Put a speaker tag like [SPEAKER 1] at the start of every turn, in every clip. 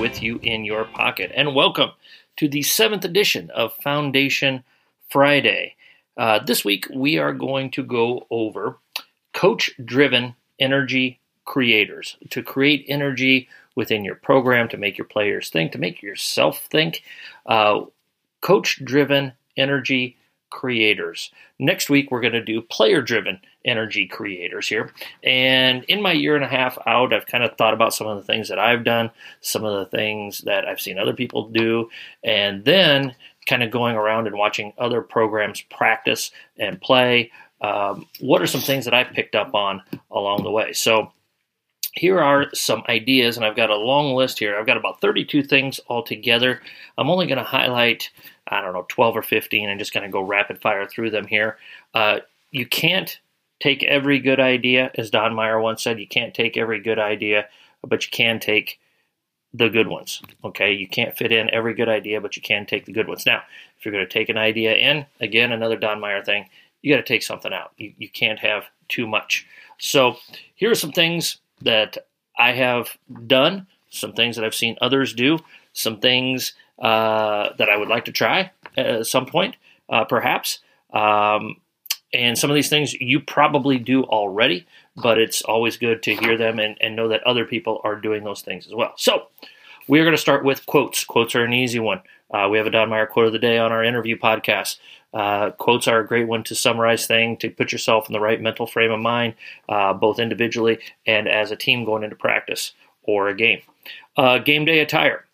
[SPEAKER 1] with you in your pocket. And welcome to the seventh edition of Foundation Friday. Uh, this week, we are going to go over coach driven energy creators to create energy within your program, to make your players think, to make yourself think. Uh, coach driven energy creators. Next week, we're going to do player driven energy creators here. And in my year and a half out, I've kind of thought about some of the things that I've done, some of the things that I've seen other people do, and then kind of going around and watching other programs practice and play. Um, what are some things that I've picked up on along the way? So, here are some ideas, and I've got a long list here. I've got about 32 things altogether. I'm only going to highlight, I don't know, 12 or 15 and just going to go rapid fire through them here. Uh, you can't take every good idea, as Don Meyer once said, you can't take every good idea, but you can take the good ones. Okay, you can't fit in every good idea, but you can take the good ones. Now, if you're going to take an idea in, again, another Don Meyer thing, you got to take something out. You, you can't have too much. So, here are some things that I have done, some things that I've seen others do, some things uh, that I would like to try at some point, uh, perhaps. Um, and some of these things you probably do already, but it's always good to hear them and, and know that other people are doing those things as well. So, we're going to start with quotes. Quotes are an easy one. Uh, we have a Don Meyer quote of the day on our interview podcast. Uh, quotes are a great one to summarize things, to put yourself in the right mental frame of mind, uh, both individually and as a team going into practice or a game. Uh, game day attire.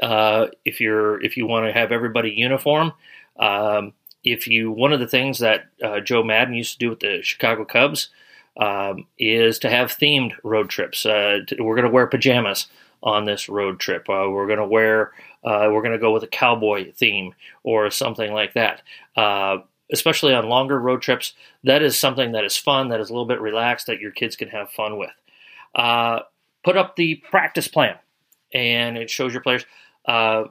[SPEAKER 1] Uh, if you're if you want to have everybody uniform, um, if you one of the things that uh, Joe Maddon used to do with the Chicago Cubs um, is to have themed road trips. To, we're going to wear pajamas on this road trip. Uh, we're going to wear, uh, we're going to go with a cowboy theme or something like that. Uh, especially on longer road trips, that is something that is fun, that is a little bit relaxed, that your kids can have fun with. Uh, put up the practice plan, and it shows your players. Uh,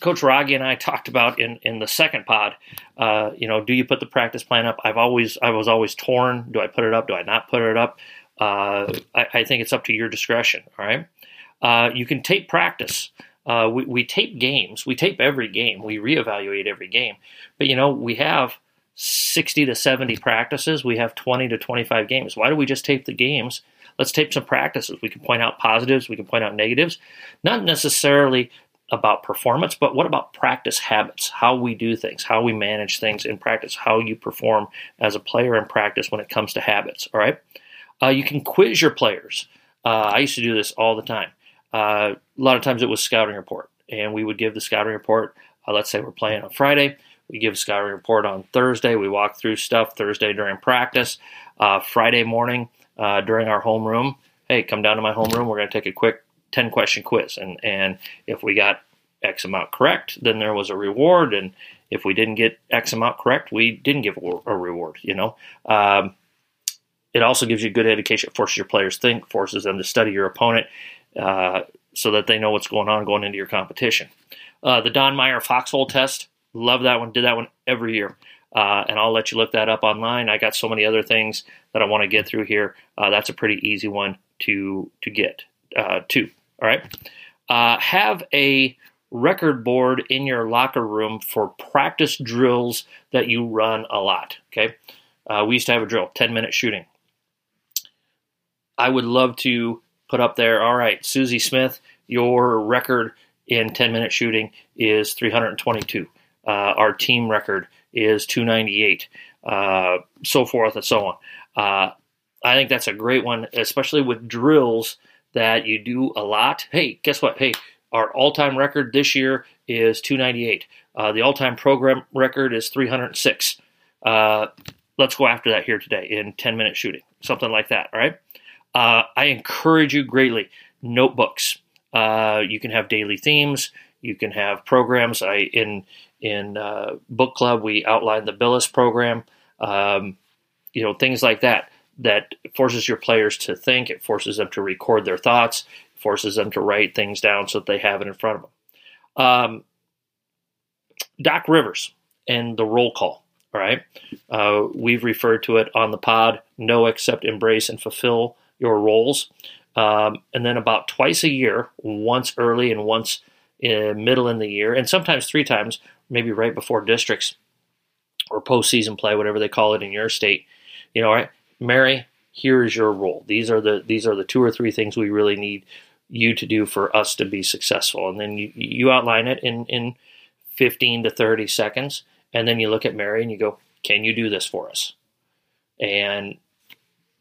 [SPEAKER 1] Coach Rogge and I talked about in, in the second pod. Uh, you know, do you put the practice plan up? I've always I was always torn. Do I put it up? Do I not put it up? I, I think it's up to your discretion. All right. Uh, you can tape practice. Uh, we, we tape games. We tape every game. We reevaluate every game. But you know, we have 60 to 70 practices. We have 20 to 25 games. Why do we just tape the games? Let's tape some practices. We can point out positives. We can point out negatives. Not necessarily about performance, but what about practice habits? How we do things, how we manage things in practice, how you perform as a player in practice when it comes to habits. All right. Uh, you can quiz your players. Uh, I used to do this all the time. Uh, a lot of times it was scouting report, and we would give the scouting report. Uh, let's say we're playing on Friday, we give scouting report on Thursday. We walk through stuff Thursday during practice. Uh, Friday morning uh, during our homeroom, hey, come down to my homeroom. We're going to take a quick ten question quiz, and and if we got X amount correct, then there was a reward, and if we didn't get X amount correct, we didn't give a, reward. You know. Um, it also gives you good education. It forces your players think, forces them to study your opponent, uh, so that they know what's going on going into your competition. Uh, the Don Meyer Foxhole test, love that one. Did that one every year. Uh, and I'll let you look that up online. I got so many other things that I want to get through here. Uh, that's a pretty easy one to to get uh, to. All right. Uh, have a record board in your locker room for practice drills that you run a lot. Okay. we used to have a drill, 10 minute shooting. I would love to put up there, all right, Susie Smith, your record in 10 minute shooting is 322. Uh, our team record is 298, uh, so forth and so on. Uh, I think that's a great one, especially with drills that you do a lot. Hey, guess what? Hey, our all time record this year is 298. Uh, the all time program record is 306. Uh, let's go after that here today in 10 minute shooting, something like that. All right. Uh, I encourage you greatly notebooks. Uh, you can have daily themes. You can have programs. I in in uh, book club we outline the Billis program. Um, you know things like that that forces your players to think. It forces them to record their thoughts. Forces them to write things down so that they have it in front of them. Um, Doc Rivers and the roll call. All right, uh, we've referred to it on the pod. No, accept, embrace, and fulfill your roles. Um, and then about twice a year, once early and once in middle in the year, and sometimes three times, maybe right before districts or postseason play, whatever they call it in your state. You know, right, Mary, here is your role. These are the these are the two or three things we really need you to do for us to be successful. And then you, you outline it in, in 15 to 30 seconds. And then you look at Mary and you go, Can you do this for us? And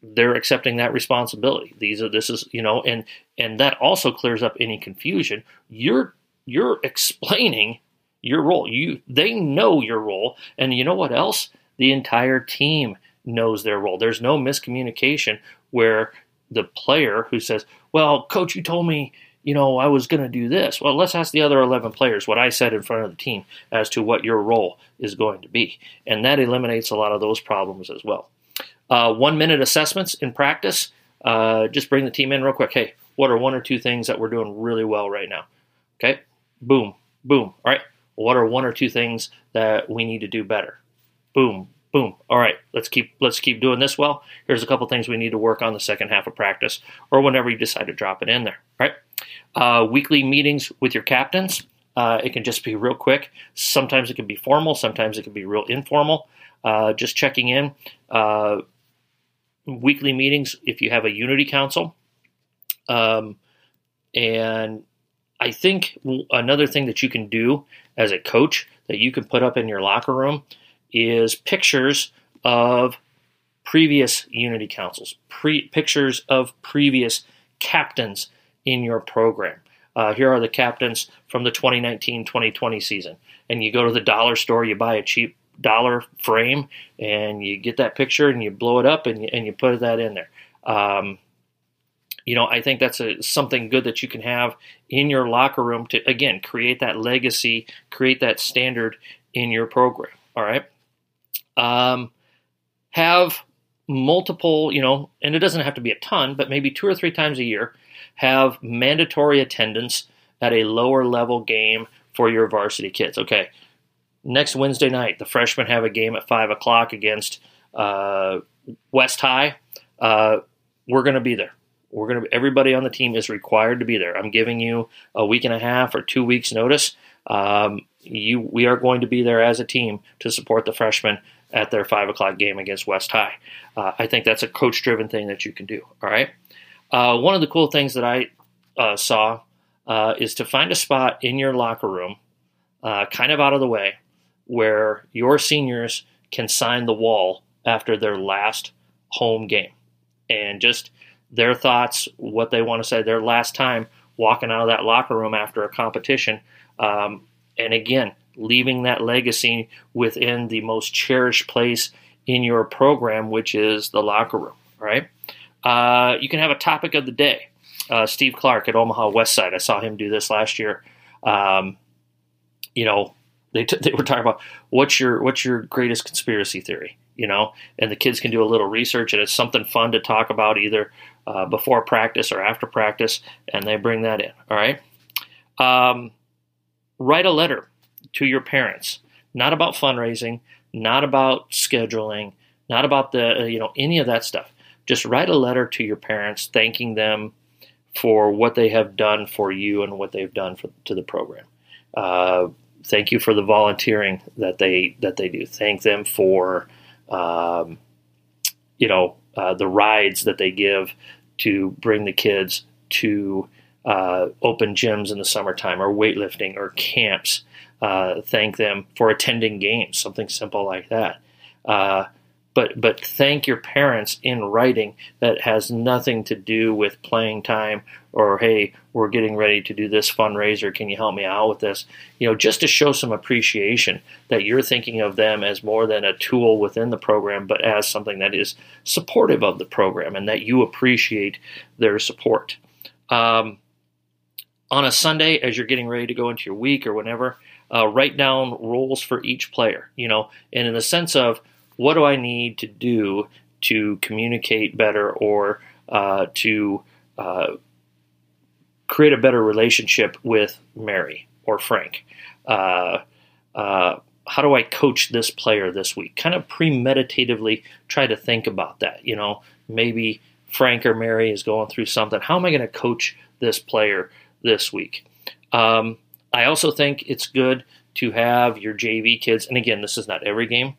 [SPEAKER 1] they're accepting that responsibility. These are this is you know, and and that also clears up any confusion. You're you're explaining your role. You they know your role, and you know what else? The entire team knows their role. There's no miscommunication where the player who says, "Well, coach, you told me, you know, I was going to do this." Well, let's ask the other 11 players what I said in front of the team as to what your role is going to be, and that eliminates a lot of those problems as well. Uh, one minute assessments in practice. Uh, just bring the team in real quick. Hey, what are one or two things that we're doing really well right now? Okay, boom, boom. All right, what are one or two things that we need to do better? Boom, boom. All right, let's keep let's keep doing this well. Here's a couple things we need to work on the second half of practice, or whenever you decide to drop it in there. Right. Uh, weekly meetings with your captains. Uh, it can just be real quick. Sometimes it can be formal. Sometimes it can be real informal. Uh, just checking in. Weekly meetings if you have a unity council. Um, and I think another thing that you can do as a coach that you can put up in your locker room is pictures of previous unity councils, pre- pictures of previous captains in your program. Uh, here are the captains from the 2019-2020 season. And you go to the dollar store, you buy a cheap dollar frame, and you get that picture and you blow it up and you, and you put that in there. Um, you know, I think that's a, something good that you can have in your locker room to again create that legacy, create that standard in your program. All right. Um, have multiple, you know, and it doesn't have to be a ton, but maybe two or three times a year, have mandatory attendance at a lower level game for your varsity kids. Okay, next Wednesday night, the freshmen have a game at five o'clock against uh, West High. Uh, we're going to be there. We're going to. Everybody on the team is required to be there. I'm giving you a week and a half or two weeks notice. Um, you, we are going to be there as a team to support the freshmen at their five o'clock game against West High. Uh, I think that's a coach driven thing that you can do. All right. Uh, one of the cool things that I uh, saw uh, is to find a spot in your locker room, kind of out of the way, where your seniors can sign the wall after their last home game and just their thoughts, what they want to say, their last time walking out of that locker room after a competition. Um, and again, leaving that legacy within the most cherished place in your program, which is the locker room, right? Uh, you can have a topic of the day. Uh, Steve Clark at Omaha West Side, I saw him do this last year. Um, you know, they, t- they were talking about what's your what's your greatest conspiracy theory, you know, and the kids can do a little research, and it's something fun to talk about either uh, before practice or after practice, and they bring that in. All right, um, write a letter to your parents, not about fundraising, not about scheduling, not about the uh, you know any of that stuff. Just write a letter to your parents thanking them for what they have done for you and what they've done for, to the program. Uh, thank you for the volunteering that they that they do. Thank them for um, you know uh, the rides that they give to bring the kids to uh, open gyms in the summertime or weightlifting or camps uh, thank them for attending games, something simple like that. But but thank your parents in writing that has nothing to do with playing time or hey we're getting ready to do this fundraiser. Can you help me out with this? You know just to show some appreciation that you're thinking of them as more than a tool within the program but as something that is supportive of the program and that you appreciate their support. Um, on a sunday as you're getting ready to go into your week or whenever uh, write down roles for each player, you know, and in the sense of what do I need to do to communicate better or uh, to uh, create a better relationship with Mary or Frank. Uh, uh, how do I coach this player this week? Kind of premeditatively try to think about that. You know, maybe Frank or Mary is going through something. How am I going to coach this player this week? Um, I also think it's good to have your JV kids, and again, this is not every game,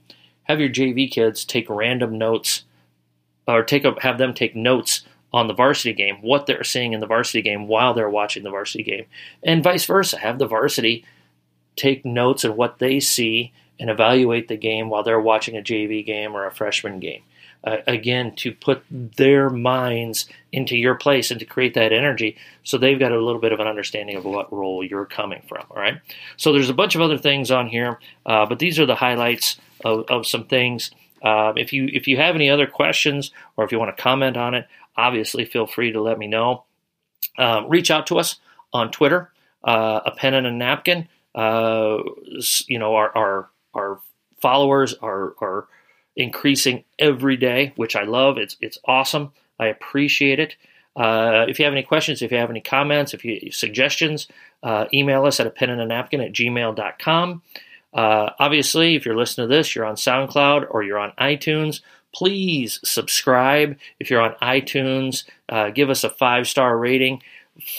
[SPEAKER 1] have your JV kids take random notes or take a, have them take notes on the varsity game, what they're seeing in the varsity game while they're watching the varsity game, and vice versa. Have the varsity take notes of what they see and evaluate the game while they're watching a JV game or a freshman game. Uh, again, to put their minds into your place and to create that energy so they've got a little bit of an understanding of what role you're coming from. All right. So there's a bunch of other things on here, uh, but these are the highlights of, of some things. Uh, if you if you have any other questions or if you want to comment on it, obviously feel free to let me know. Um, reach out to us on Twitter, uh, a pen and a napkin. Uh, you know, our, our our followers are are increasing every day, which I love. It's it's awesome. I appreciate it. Uh, if you have any questions, if you have any comments, if you suggestions, uh, email us at a pen and a napkin at gmail.com. Uh, obviously, if you're listening to this, you're on SoundCloud or you're on iTunes. Please subscribe. If you're on iTunes, uh, give us a five star rating.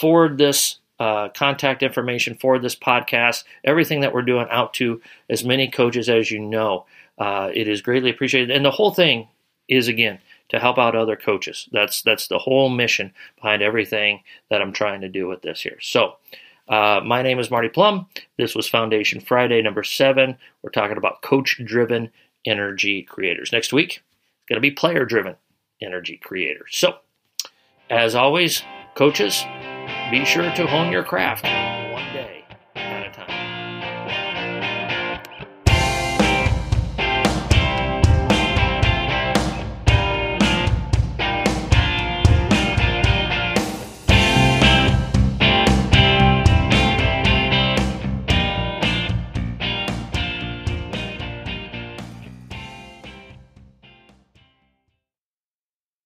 [SPEAKER 1] Forward this uh, contact information for this podcast, everything that we're doing out to as many coaches as you know. Uh, it is greatly appreciated. And the whole thing is, again, to help out other coaches. That's that's the whole mission behind everything that I'm trying to do with this here. So, uh, my name is Marty Plum. This was Foundation Friday number seven. We're talking about coach-driven energy creators. Next week, it's going to be player-driven energy creators. So, as always, coaches, be sure to hone your craft.